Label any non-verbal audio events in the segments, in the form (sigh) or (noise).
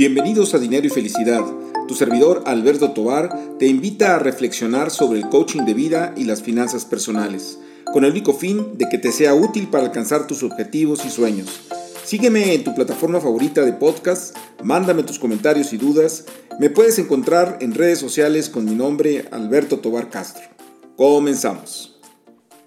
Bienvenidos a Dinero y Felicidad. Tu servidor Alberto Tobar te invita a reflexionar sobre el coaching de vida y las finanzas personales, con el único fin de que te sea útil para alcanzar tus objetivos y sueños. Sígueme en tu plataforma favorita de podcast, mándame tus comentarios y dudas. Me puedes encontrar en redes sociales con mi nombre Alberto Tobar Castro. Comenzamos.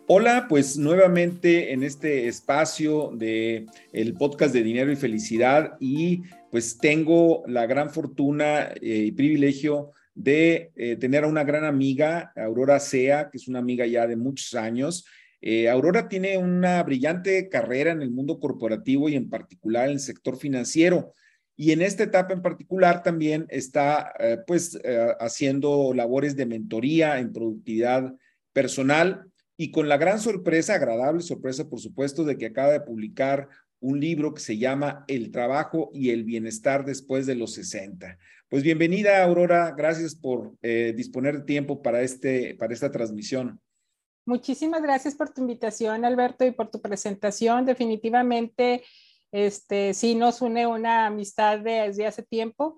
Hola, pues nuevamente en este espacio de el podcast de Dinero y Felicidad y pues tengo la gran fortuna eh, y privilegio de eh, tener a una gran amiga, Aurora Sea, que es una amiga ya de muchos años. Eh, Aurora tiene una brillante carrera en el mundo corporativo y en particular en el sector financiero. Y en esta etapa en particular también está pues haciendo labores de mentoría en productividad personal y con la gran sorpresa, agradable sorpresa, por supuesto, de que acaba de publicar un libro que se llama El trabajo y el bienestar después de los 60. Pues bienvenida, Aurora. Gracias por eh, disponer de tiempo para, este, para esta transmisión. Muchísimas gracias por tu invitación, Alberto, y por tu presentación. Definitivamente, este, sí nos une una amistad desde hace tiempo.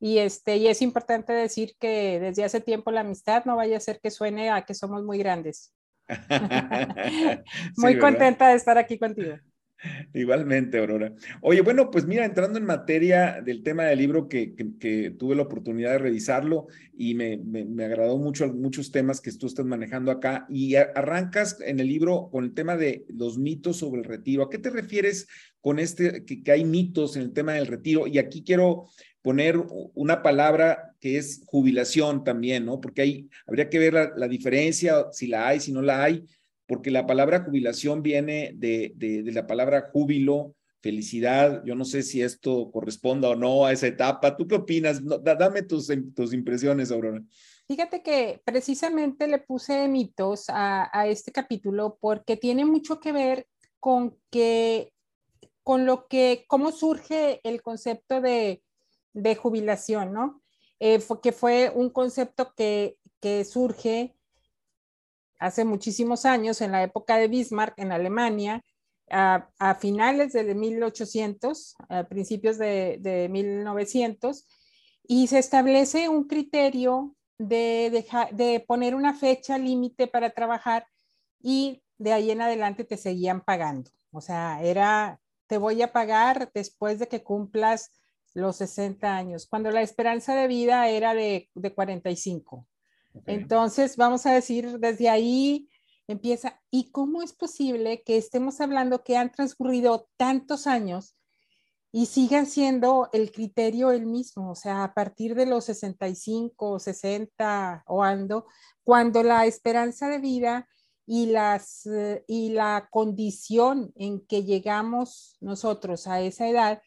Y, este, y es importante decir que desde hace tiempo la amistad no vaya a ser que suene a que somos muy grandes. (laughs) Muy contenta de estar aquí contigo. Igualmente, Aurora. Oye, bueno, pues mira, entrando en materia del tema del libro que, tuve la oportunidad de revisarlo y me, me, agradó mucho muchos temas que tú estás manejando acá y arrancas en el libro con el tema de los mitos sobre el retiro. ¿A qué te refieres con este, que, que hay mitos en el tema del retiro? Y aquí quiero poner una palabra que es jubilación también, ¿no? Porque ahí habría que ver la, diferencia, si la hay, si no la hay, porque la palabra jubilación viene de, de, la palabra júbilo, felicidad. Yo no sé si esto corresponda o no a esa etapa. ¿Tú qué opinas? dame tus, tus impresiones, Aurora. Fíjate que precisamente le puse mitos a, a, este capítulo porque tiene mucho que ver con que, con lo que, cómo surge el concepto de, de jubilación, ¿no? Eh, que fue un concepto que, surge hace muchísimos años, en la época de Bismarck, en Alemania, a, finales de 1800, a principios de, de 1900, y se establece un criterio de, de poner una fecha límite para trabajar y de ahí en adelante te seguían pagando. O sea, era, te voy a pagar después de que cumplas los 60 años, cuando la esperanza de vida era de, de 45. Entonces, vamos a decir, desde ahí empieza, ¿y cómo es posible que estemos hablando que han transcurrido tantos años y sigan siendo el criterio el mismo? O sea, a partir de los 65, 60 o ando, cuando la esperanza de vida y, las, eh, y la condición en que llegamos nosotros a esa edad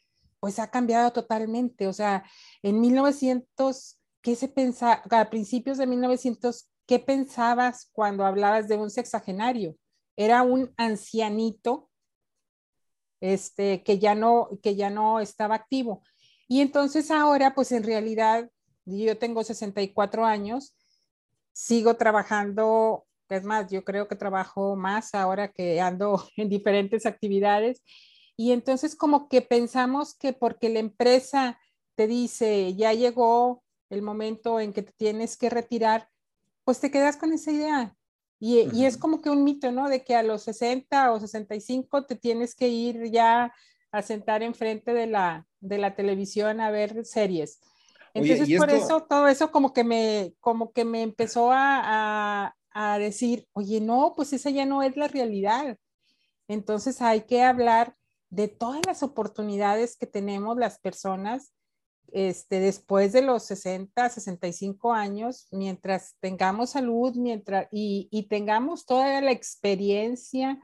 pues ha cambiado totalmente. O sea, en 1900, ¿qué se pensaba? A principios de 1900, ¿qué pensabas cuando hablabas de un sexagenario? Era un ancianito este, que, ya no, que ya no estaba activo. Y entonces ahora, pues en realidad, yo tengo 64 años, sigo trabajando, es más, yo creo que trabajo más ahora que ando (laughs) en diferentes actividades y entonces como que pensamos que porque la empresa te dice, ya llegó el momento en que te tienes que retirar, pues te quedas con esa idea. Y, y, es como que un mito, ¿no? De que a los 60 o 65 te tienes que ir ya a sentar enfrente de la, de la televisión a ver series. Entonces, por eso, todo eso como que me, como que me empezó a, a, a decir, oye, no, pues esa ya no es la realidad. Entonces hay que hablar de todas las oportunidades que tenemos las personas este, después de los 60, 65 años, mientras tengamos salud mientras, y, y tengamos toda la experiencia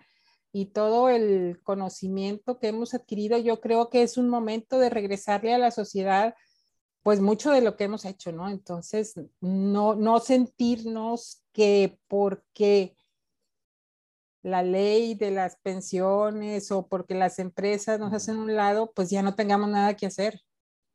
y todo el conocimiento que hemos adquirido, yo creo que es un momento de regresarle a la sociedad pues mucho de lo que hemos hecho, ¿no? Entonces, no, no sentirnos que porque la ley de las pensiones o porque las empresas nos hacen un lado, pues ya no tengamos nada que hacer.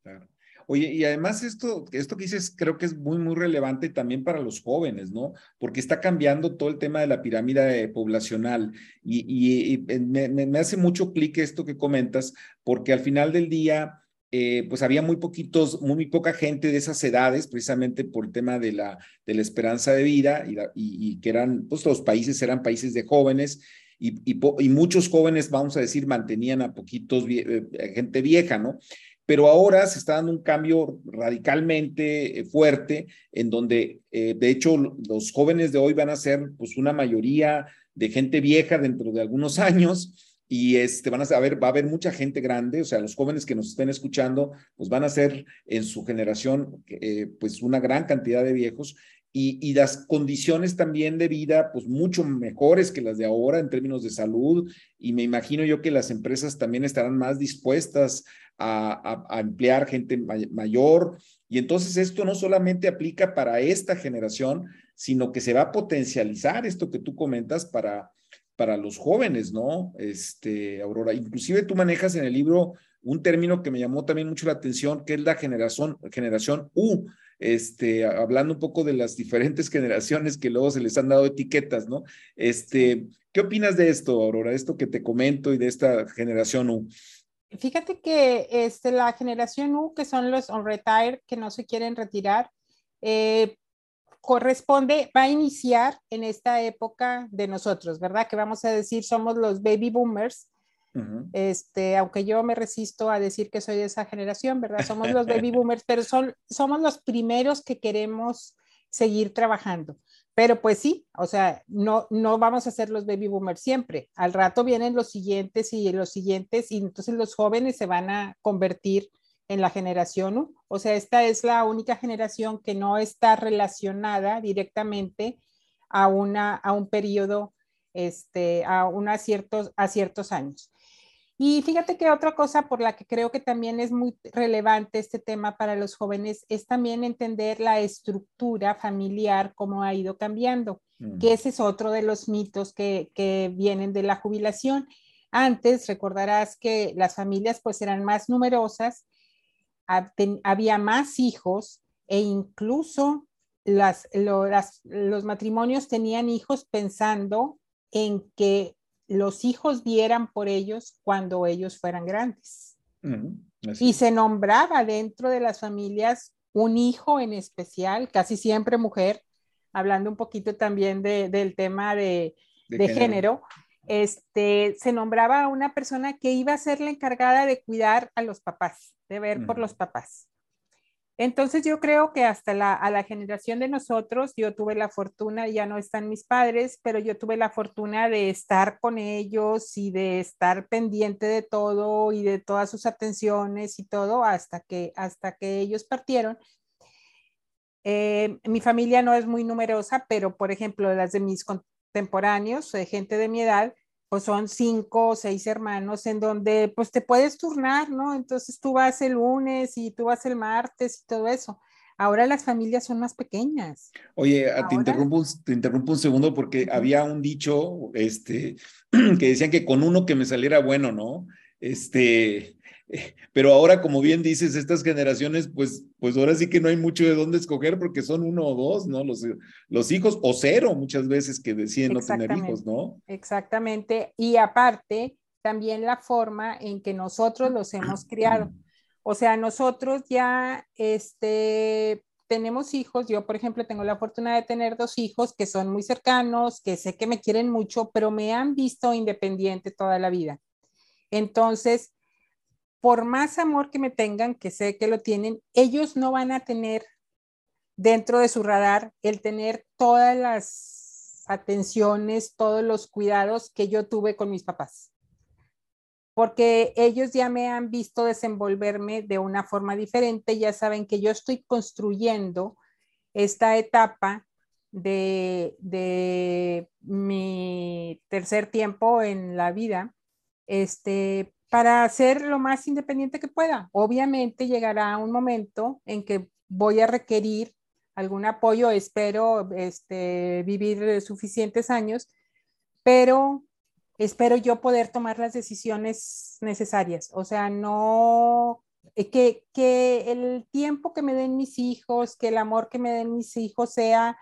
Claro. Oye, y además esto, esto que dices creo que es muy, muy relevante también para los jóvenes, ¿no? Porque está cambiando todo el tema de la pirámide poblacional y, y, me, me, hace mucho clic esto que comentas, porque al final del día eh, pues había muy poquitos, muy, poca gente de esas edades, precisamente por el tema de la, esperanza de vida y, que eran, pues los países eran países de jóvenes y, y, muchos jóvenes, vamos a decir, mantenían a poquitos eh, gente vieja, ¿no? Pero ahora se está dando un cambio radicalmente eh, fuerte en donde, de hecho, los jóvenes de hoy van a ser pues una mayoría de gente vieja dentro de algunos (laughs) años y este, van a saber, va a haber mucha gente grande, o sea, los jóvenes que nos estén escuchando, pues van a ser en su generación, eh, pues una gran cantidad de viejos y, y, las condiciones también de vida, pues mucho mejores que las de ahora en términos de salud y me imagino yo que las empresas también estarán más dispuestas a, a, a emplear gente mayor y entonces esto no solamente aplica para esta generación, sino que se va a potencializar esto que tú comentas para para los jóvenes, ¿no? Este, Aurora, inclusive tú manejas en el libro un término que me llamó también mucho la atención, que es la generación, generación U, este, hablando un poco de las diferentes (laughs) generaciones que luego se les han dado etiquetas, ¿no? Este, ¿qué opinas de esto, Aurora? Esto que te comento y de esta generación U. Fíjate que este, la generación U, que son los on retire, que no se quieren retirar, eh, corresponde, va a iniciar en esta época de nosotros, ¿verdad? Que vamos a decir somos los baby boomers. Este, aunque yo me resisto a decir que soy de esa generación, ¿verdad? Somos los baby (laughs) boomers, pero son, somos los primeros que queremos seguir trabajando. Pero pues sí, o sea, no, no vamos a ser los baby boomers siempre. Al rato vienen los siguientes y los siguientes y entonces los jóvenes se van a convertir en la generación U. O sea, esta es la única generación que no está relacionada directamente a, una, a un periodo, este, a, una ciertos, a ciertos años. Y fíjate que otra cosa por la que creo que también es muy relevante este tema para los jóvenes es también entender la estructura familiar, cómo ha ido cambiando, mm. que ese es otro de los mitos que, que vienen de la jubilación. Antes recordarás que las familias pues eran más numerosas había más hijos e incluso las, los matrimonios tenían hijos pensando en que los hijos vieran por ellos cuando ellos fueran grandes. y se nombraba dentro de las familias un hijo en especial, casi siempre mujer, hablando un poquito también del tema de, género. género. Este, se nombraba a una persona que iba a ser la encargada de cuidar a los papás de ver por los papás. Entonces yo creo que hasta la, a la generación de nosotros, yo tuve la fortuna, ya no están mis padres, pero yo tuve la fortuna de estar con ellos y de estar pendiente de todo y de todas sus atenciones y todo hasta que, hasta que ellos partieron. Eh, mi familia no es muy numerosa, pero por ejemplo, las de mis contemporáneos, de gente de mi edad, pues son cinco o seis hermanos en donde pues te puedes turnar, ¿no? Entonces tú vas el lunes y tú vas el martes y todo eso. Ahora las familias son más pequeñas. Oye, te, interrumpo, te interrumpo un segundo porque había un dicho, este, (clears throat) que decían que con uno que me saliera bueno, ¿no? Este, (laughs) pero ahora, como bien dices, estas generaciones, pues, pues ahora sí que no hay mucho de dónde escoger porque son uno o dos, ¿no? Los, los hijos, o cero muchas veces que deciden no tener hijos, ¿no? Exactamente. Y aparte, también la forma en que nosotros los hemos (clears throat) criado. O sea, nosotros ya, este, tenemos hijos, yo por ejemplo tengo la fortuna de tener dos hijos que son muy cercanos, que sé que me quieren mucho, pero me han visto independiente toda la vida. Entonces, por más amor que me tengan, que sé que lo tienen, ellos no van a tener dentro de su radar el tener todas las atenciones, todos los cuidados que yo tuve con mis papás. Porque ellos ya me han visto desenvolverme de una forma diferente, ya saben que yo estoy construyendo esta etapa de, de mi tercer tiempo en la vida, este, para ser lo más independiente que pueda. Obviamente llegará un momento en que voy a requerir algún apoyo, espero este, vivir suficientes años, pero espero yo poder tomar las decisiones necesarias. O sea, no, eh, que, que el tiempo que me den mis hijos, que el amor que me den mis hijos sea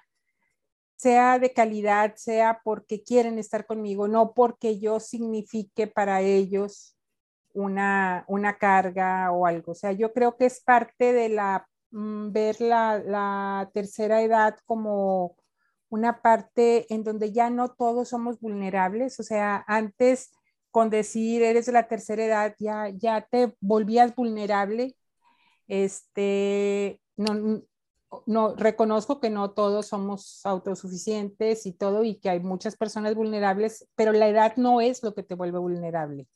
sea de calidad, sea porque quieren estar conmigo, no porque yo signifique para ellos una, una carga o algo. O sea, yo creo que es parte de la, mm, ver la, la tercera edad como una parte en donde ya no todos somos vulnerables. O sea, antes con decir eres de la tercera edad ya, ya te volvías vulnerable. Este, no, no, reconozco que no todos somos autosuficientes y todo y que hay muchas personas vulnerables, pero la edad no es lo que te vuelve vulnerable.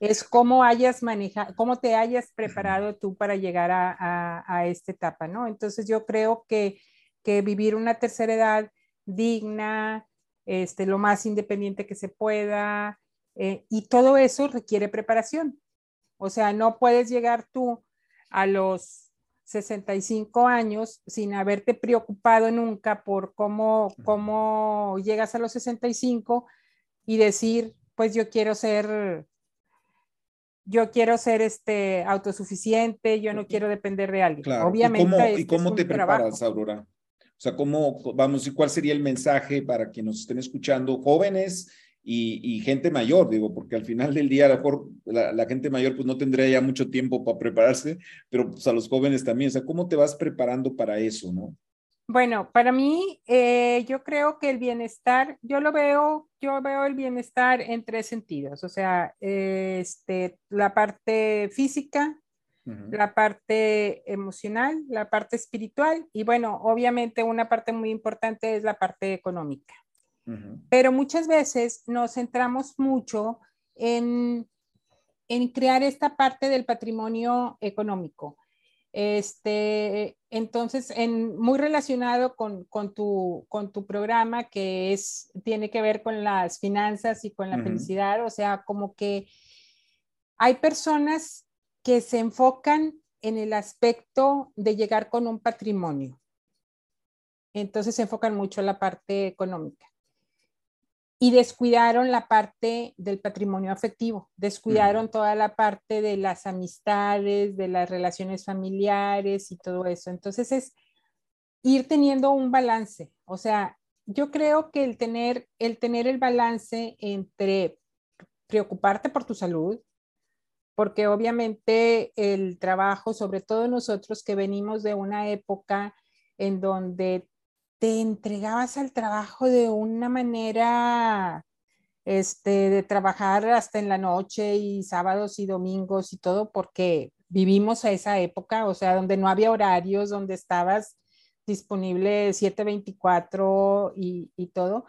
Es cómo hayas manejado, cómo te hayas preparado tú para llegar a, a, esta etapa, ¿no? Entonces yo creo que, que, vivir una tercera edad digna, este, lo más independiente que se pueda, eh, y todo eso requiere preparación. O sea, no puedes llegar tú a los 65 años sin haberte preocupado nunca por cómo, cómo llegas a los 65 y decir, pues yo quiero ser, yo quiero ser este autosuficiente, yo no quiero depender de alguien. Obviamente. ¿Y cómo, te preparas, Aurora? O sea, ¿cómo, vamos, y cuál sería el mensaje para quienes nos estén escuchando, jóvenes y, gente mayor, digo, porque al final del día a lo mejor la, gente mayor pues no tendría ya mucho tiempo para prepararse, pero pues a los jóvenes también, o sea, ¿cómo te vas preparando para eso, no? Bueno, para mí, eh, yo creo que el bienestar, yo lo veo, yo veo el bienestar en tres sentidos, o sea, este, la parte física, la parte emocional, la parte espiritual y bueno, obviamente una parte muy importante es la parte económica. Pero muchas veces nos centramos mucho en, en crear esta parte del patrimonio económico. Este, entonces, en, muy relacionado con, con, tu, con tu programa que es, tiene que ver con las finanzas y con la felicidad, o sea, como que hay personas que se enfocan en el aspecto de llegar con un patrimonio. Entonces se enfocan mucho en la parte económica y descuidaron la parte del patrimonio afectivo, descuidaron toda la parte de las amistades, de las relaciones familiares y todo eso. Entonces es ir teniendo un balance. O sea, yo creo que el tener el, tener el balance entre preocuparte por tu salud, porque obviamente el trabajo, sobre todo nosotros que venimos de una época en donde te entregabas al trabajo de una manera, este, de trabajar hasta en la noche y sábados y domingos y todo, porque vivimos a esa época, o sea, donde no había horarios, donde estabas disponible 724 y, y todo.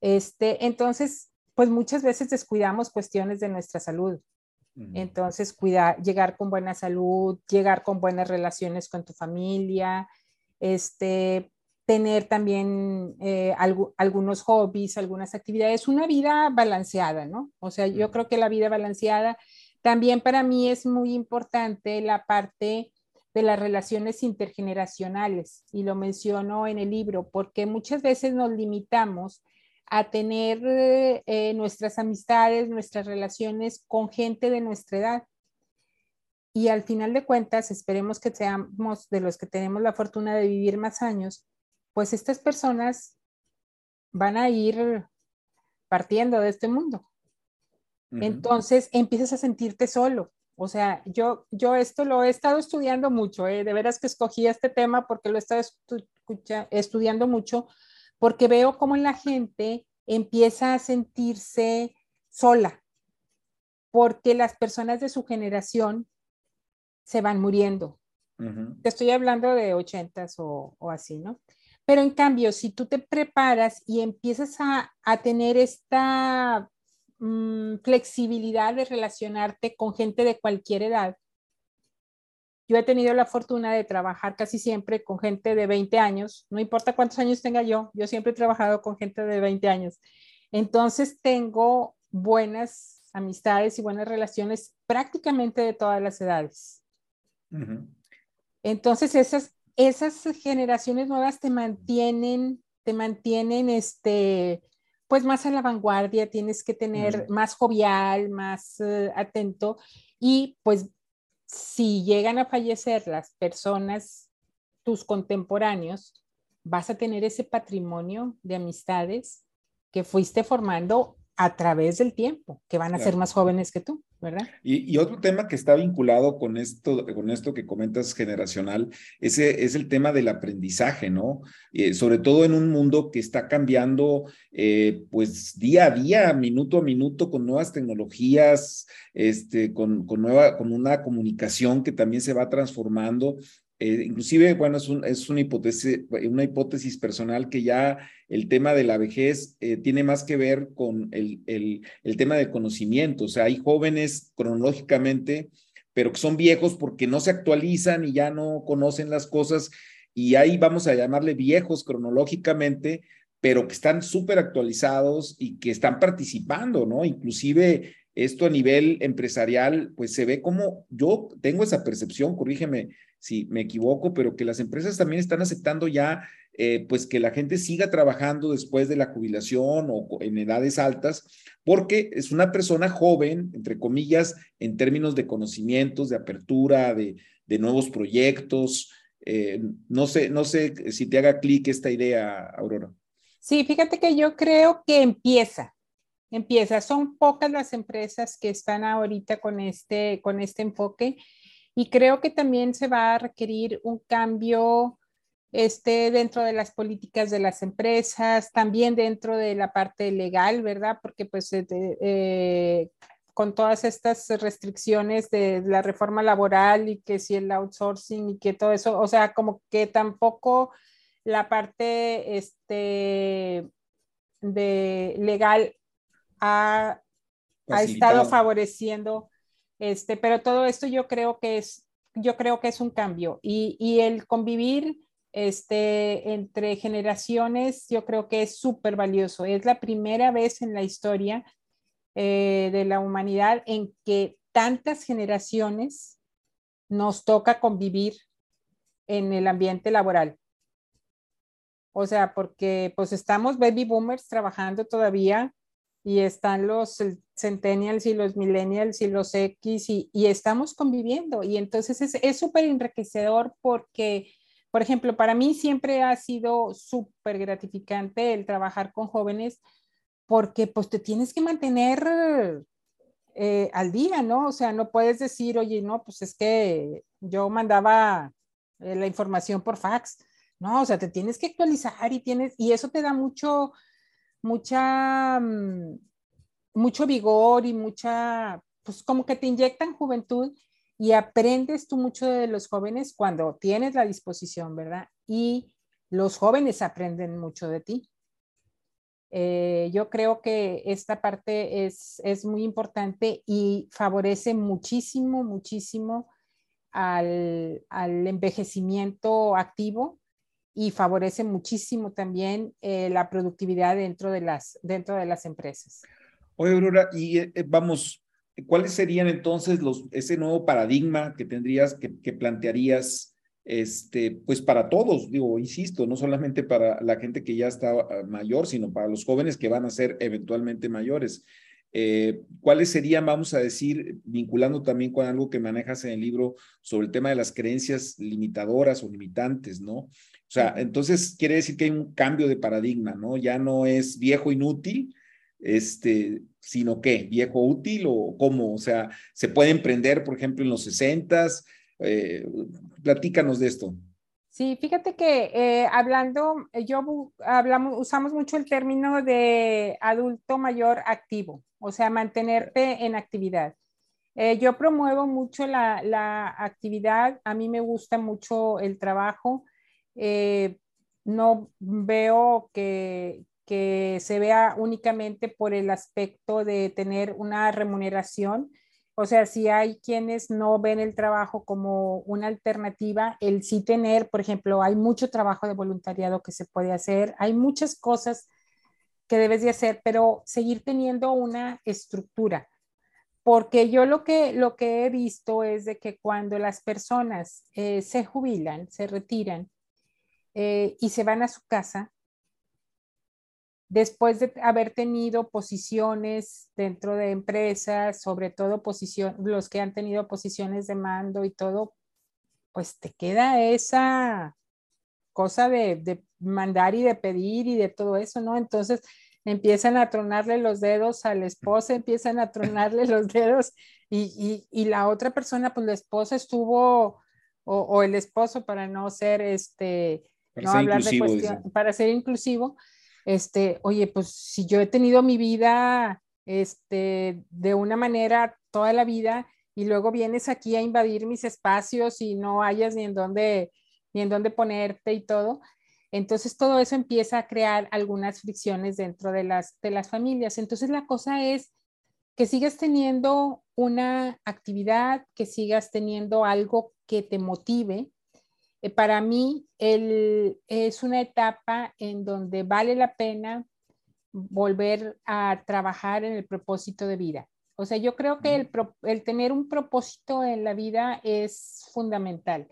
Este, entonces, pues muchas veces descuidamos cuestiones de nuestra salud. Entonces, cuidar, llegar con buena salud, llegar con buenas relaciones con tu familia, este, tener también eh, algunos hobbies, algunas actividades, una vida balanceada, ¿no? O sea, yo creo que la vida balanceada también para mí es muy importante la parte de las relaciones intergeneracionales, y lo menciono en el libro, porque muchas veces nos limitamos a tener eh, nuestras amistades, nuestras relaciones con gente de nuestra edad. Y al final de cuentas, esperemos que seamos de los que tenemos la fortuna de vivir más años, pues estas personas van a ir partiendo de este mundo. Entonces empiezas a sentirte solo. O sea, yo, yo esto lo he estado estudiando mucho, ¿eh? de veras que escogí este tema porque lo he estado estudiando mucho, porque veo cómo la gente empieza a sentirse sola, porque las personas de su generación se van muriendo. Te estoy hablando de ochentas o, o así, ¿no? Pero en cambio, si tú te preparas y empiezas a, tener esta mm, flexibilidad de relacionarte con gente de cualquier edad, yo he tenido la fortuna de trabajar casi siempre con gente de 20 años, no importa cuántos años tenga yo, yo siempre he trabajado con gente de 20 años. Entonces tengo buenas amistades y buenas relaciones prácticamente de todas las edades. Entonces esas, esas generaciones nuevas te mantienen, te mantienen este, pues más a la vanguardia, tienes que tener más jovial, más eh, atento y pues si llegan a fallecer las personas, tus contemporáneos, vas a tener ese patrimonio de amistades que fuiste formando a través del tiempo, que van a ser más jóvenes que tú, ¿verdad? Y, otro tema que está vinculado con esto, con esto que comentas generacional, ese es el tema del aprendizaje, ¿no? Eh, sobre todo en un mundo que está cambiando, eh, pues día a día, minuto a minuto, con nuevas tecnologías, este, con, con, nueva, con una comunicación que también se va transformando eh, inclusive, bueno, es, es una, hipótesis, una hipótesis personal que ya el tema de la vejez eh, tiene más que ver con el, el, el, tema del conocimiento. O sea, hay jóvenes cronológicamente, pero que son viejos porque no se actualizan y ya no conocen las cosas. Y ahí vamos a llamarle viejos cronológicamente, pero que están súper actualizados y que están participando, ¿no? Inclusive esto a nivel empresarial, pues se ve como yo tengo esa percepción, corrígeme si me equivoco, pero que las empresas también están aceptando ya, eh, pues que la gente siga trabajando después de la jubilación o en edades altas, porque es una persona joven, entre comillas, en términos de conocimientos, de apertura, de, de nuevos proyectos. Eh, no sé, no sé si te haga clic esta idea, Aurora. Sí, fíjate que yo creo que empieza, empieza. Son pocas las empresas que están ahorita con este, con este enfoque y creo que también se va a requerir un cambio este, dentro de las políticas de las empresas, también dentro de la parte legal, ¿verdad? Porque pues eh, eh, con todas estas restricciones de la reforma laboral y que si el outsourcing y que todo eso, o sea, como que tampoco la parte este, de legal ha, ha estado favoreciendo este, pero todo esto yo creo que es, yo creo que es un cambio y, y el convivir este, entre generaciones, yo creo que es súper valioso. Es la primera vez en la historia eh, de la humanidad en que tantas generaciones nos toca convivir en el ambiente laboral. O sea, porque pues estamos baby boomers trabajando todavía y están los centennials y los millennials y los X y, estamos conviviendo. Y entonces es súper enriquecedor porque, por ejemplo, para mí siempre ha sido súper gratificante el trabajar con jóvenes porque pues te tienes que mantener eh, al día, ¿no? O sea, no puedes decir, oye, no, pues es que yo mandaba eh, la información por fax. No, o sea, te tienes que actualizar y tienes, y eso te da mucho, mucha, mm, mucho vigor y mucha, pues como que te inyectan juventud y aprendes tú mucho de los jóvenes cuando tienes la disposición, ¿verdad? Y los jóvenes aprenden mucho de ti. Eh, yo creo que esta parte es, es, muy importante y favorece muchísimo, muchísimo al, al envejecimiento activo y favorece muchísimo también eh, la productividad dentro de las, dentro de las empresas. Oye, Aurora, y eh, vamos, ¿cuáles serían entonces los, ese nuevo paradigma que tendrías, que, que, plantearías, este, pues para todos, digo, insisto, no solamente para la gente que ya está ah, mayor, sino para los jóvenes que van a ser eventualmente mayores? Eh, ¿Cuáles serían, vamos a decir, vinculando también con algo que manejas en el libro sobre el tema de las creencias limitadoras o limitantes, ¿no? O sea, entonces quiere decir que hay un cambio de paradigma, ¿no? Ya no es viejo inútil, este, sino que viejo útil o cómo, o sea, se puede emprender, por ejemplo, en los 60 eh, platícanos de esto. Sí, fíjate que eh, hablando, yo hablamos, usamos mucho el término de adulto mayor activo, o sea, mantenerte en actividad. yo promuevo mucho la, la, actividad, a mí me gusta mucho el trabajo, eh, no veo que, que se vea únicamente por el aspecto de tener una remuneración. O sea, si hay quienes no ven el trabajo como una alternativa, el sí tener, por ejemplo, hay mucho trabajo de voluntariado que se puede hacer, hay muchas cosas que debes de hacer, pero seguir teniendo una estructura. Porque yo lo que, lo que he visto es de que cuando las personas eh, se jubilan, se retiran, eh, y se van a su casa después de haber tenido posiciones dentro de empresas, sobre todo posición, los que han tenido posiciones de mando y todo, pues te queda esa cosa de, de mandar y de pedir y de todo eso, ¿no? Entonces, empiezan a tronarle los dedos a la esposa, empiezan a tronarle los dedos y, y, la otra persona, pues la esposa estuvo, o, el esposo para no ser, este, para no hablar de cuestión, para ser inclusivo, este, oye, pues si yo he tenido mi vida, este, de una manera toda la vida y luego vienes aquí a invadir mis espacios y no hayas ni en dónde, ni en dónde ponerte y todo, entonces todo eso empieza a crear algunas fricciones dentro de las, de las familias. Entonces la cosa es que sigas teniendo una actividad, que sigas teniendo algo que te motive. Eh, para mí es una etapa en donde vale la pena volver a trabajar en el propósito de vida. O sea, yo creo que el, el tener un propósito en la vida es fundamental.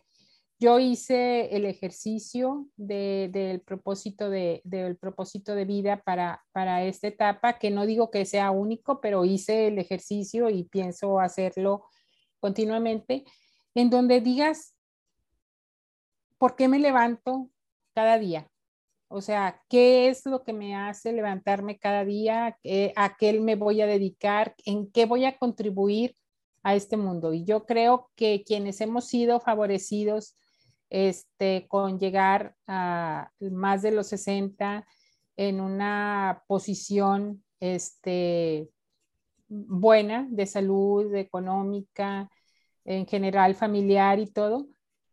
Yo hice el ejercicio del, propósito de, del propósito de vida para, para esta etapa, que no digo que sea único, pero hice el ejercicio y pienso hacerlo continuamente, en donde digas, ¿por qué me levanto cada día? O sea, ¿qué es lo que me hace levantarme cada día? ¿A qué me voy a dedicar? ¿En qué voy a contribuir a este mundo? Y yo creo que quienes hemos sido favorecidos este, con llegar a más de los 60 en una posición este, buena de salud, económica, en general familiar y todo,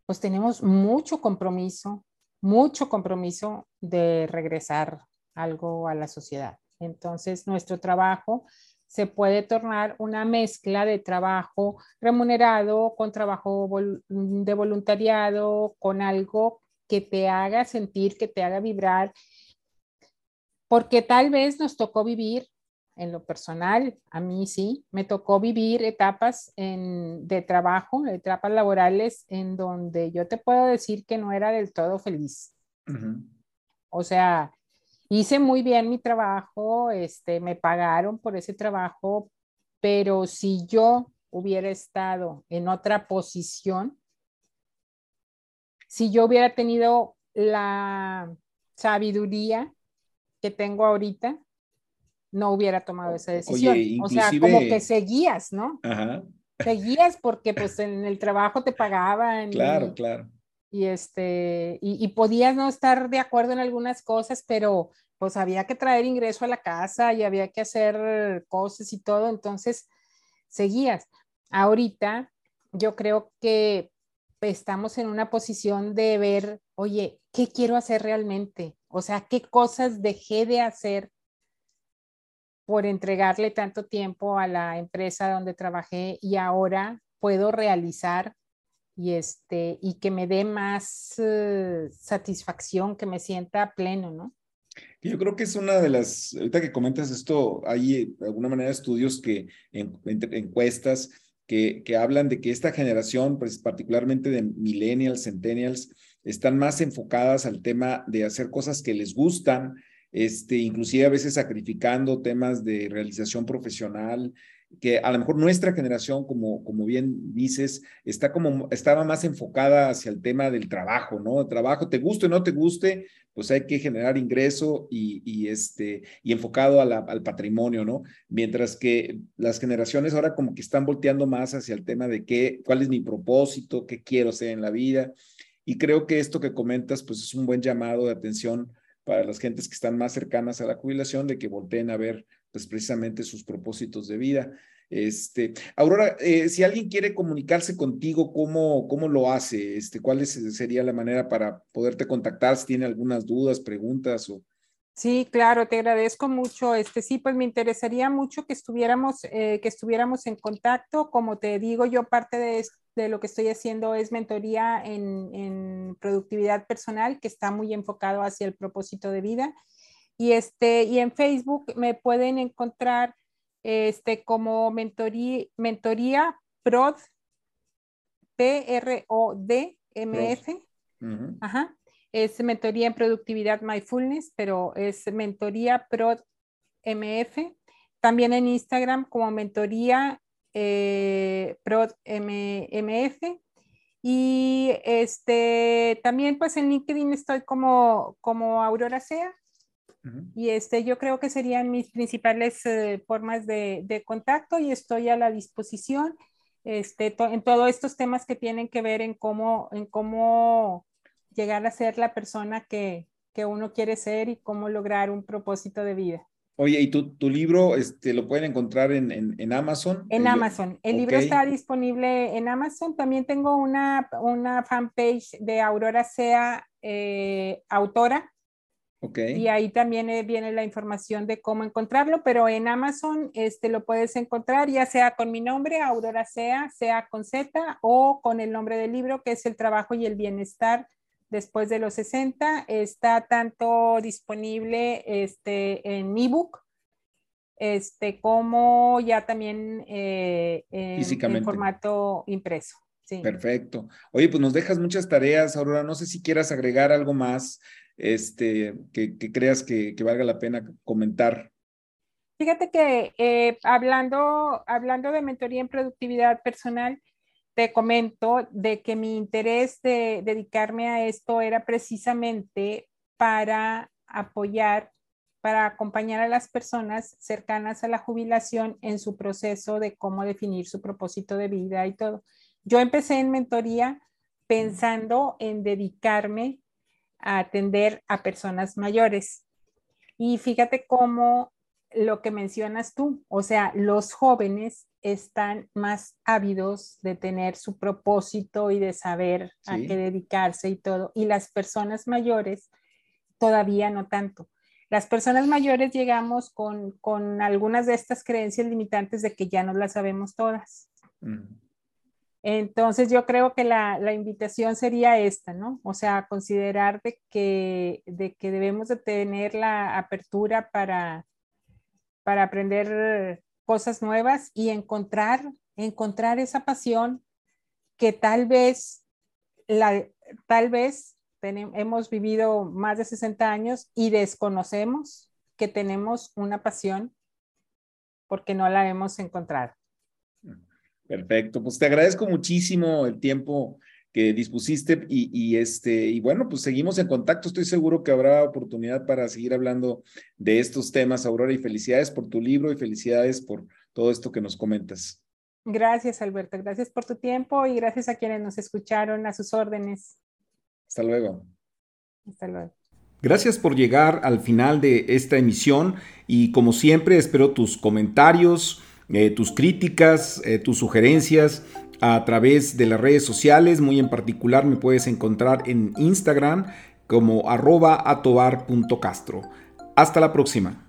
pues tenemos mucho compromiso, mucho compromiso de regresar algo a la sociedad. Entonces, nuestro trabajo se puede tornar una mezcla de trabajo remunerado con trabajo de voluntariado, con algo que te haga sentir, que te haga vibrar, porque tal vez nos tocó vivir en lo personal, a mí sí, me tocó vivir etapas de trabajo, etapas laborales en donde yo te puedo decir que no era del todo feliz. O sea, hice muy bien mi trabajo, este, me pagaron por ese trabajo, pero si yo hubiera estado en otra posición, si yo hubiera tenido la sabiduría que tengo ahorita, no hubiera tomado esa decisión. O sea, como que seguías, ¿no? Ajá. Seguías porque pues en el trabajo te pagaban. Claro, claro y este y, podías no estar de acuerdo en algunas cosas, pero pues había que traer ingreso a la casa y había que hacer cosas y todo, entonces seguías. Ahorita yo creo que estamos en una posición de ver, oye, ¿qué quiero hacer realmente? O sea, ¿qué cosas dejé de hacer por entregarle tanto tiempo a la empresa donde trabajé y ahora puedo realizar y, este, y que me dé más eh, satisfacción, que me sienta pleno, ¿no? Yo creo que es una de las, ahorita que comentas esto, hay de alguna manera estudios que, en, encuestas que, que, hablan de que esta generación, pues particularmente de millennials, centennials, están más enfocadas al tema de hacer cosas que les gustan, este, inclusive a veces sacrificando temas de realización profesional, que a lo mejor nuestra generación, como, como bien dices, está como, estaba más enfocada hacia el tema del trabajo, ¿no? El trabajo, te guste o no te guste, pues hay que generar ingreso y, este, y enfocado al patrimonio, ¿no? Mientras que las generaciones ahora como que están volteando más hacia el tema de qué, cuál es mi propósito, qué quiero hacer en la vida. Y creo que esto que comentas, pues es un buen llamado de atención para las gentes que están más cercanas a la jubilación, de que volteen a ver pues precisamente sus propósitos de vida. Este, Aurora, eh, si alguien quiere comunicarse contigo, ¿cómo, cómo lo hace? Este, ¿Cuál sería la manera para poderte contactar? Si tiene algunas dudas, preguntas o... Sí, claro, te agradezco mucho. Este, sí, pues me interesaría mucho que estuviéramos, eh, que estuviéramos en contacto. Como te digo, yo parte de, de lo que estoy haciendo es mentoría en, en, productividad personal, que está muy enfocado hacia el propósito de vida. Y, este, y en Facebook me pueden encontrar este, como mentoría, mentoría PROD, P-R-O-D-M-F. Ajá. Es mentoría en productividad mindfulness, pero es mentoría PROD MF. También en Instagram como mentoría eh, PROD MF. Y este, también pues en LinkedIn estoy como, como Aurora Sea Y este, yo creo que serían mis principales eh, formas de, de, contacto y estoy a la disposición este, en todos estos temas que tienen que ver en cómo, en cómo llegar a ser la persona que, que uno quiere ser y cómo lograr un propósito de vida. Oye, ¿y tu, tu libro este, lo pueden encontrar en, en, en Amazon? En Amazon. El libro está disponible en Amazon. También tengo una, una fanpage de Aurora Sea, eh, autora. Okay. Y ahí también eh, viene la información de cómo encontrarlo, pero en Amazon este, lo puedes encontrar ya sea con mi nombre, Aurora Sea, sea con Z, o con el nombre del libro, que es El trabajo y el bienestar después de los 60. Está tanto disponible este, en ebook este, como ya también eh, en, formato impreso. Sí. Perfecto. Oye, pues nos dejas muchas tareas, Aurora. No sé si quieras agregar algo más este, que, creas que, valga la pena comentar. Fíjate que eh, hablando, hablando de mentoría en productividad personal, te comento de que mi interés de dedicarme a esto era precisamente para apoyar, para acompañar a las personas cercanas a la jubilación en su proceso de cómo definir su propósito de vida y todo. Yo empecé en mentoría pensando en dedicarme a atender a personas mayores. Y fíjate cómo lo que mencionas tú, o sea, los jóvenes están más ávidos de tener su propósito y de saber a qué dedicarse y todo. Y las personas mayores todavía no tanto. Las personas mayores llegamos con, algunas de estas creencias limitantes de que ya no las sabemos todas. Entonces yo creo que la, invitación sería esta, ¿no? O sea, considerar de que, de que debemos de tener la apertura para, para aprender cosas nuevas y encontrar, encontrar esa pasión que tal vez, la, tal vez hemos vivido más de 60 años y desconocemos que tenemos una pasión porque no la hemos encontrado. Perfecto, pues te agradezco muchísimo el tiempo que dispusiste y, este, y bueno, pues seguimos en contacto. Estoy seguro que habrá oportunidad para seguir hablando de estos temas, Aurora, y felicidades por tu libro y felicidades por todo esto que nos comentas. Gracias, Alberto. Gracias por tu tiempo y gracias a quienes nos escucharon a sus órdenes. Hasta luego. Hasta luego. Gracias por llegar al final de esta emisión y como siempre espero tus comentarios, eh, tus críticas, eh, tus sugerencias a través de las redes sociales. Muy en particular me puedes encontrar en Instagram como arroba atobar.castro. Hasta la próxima.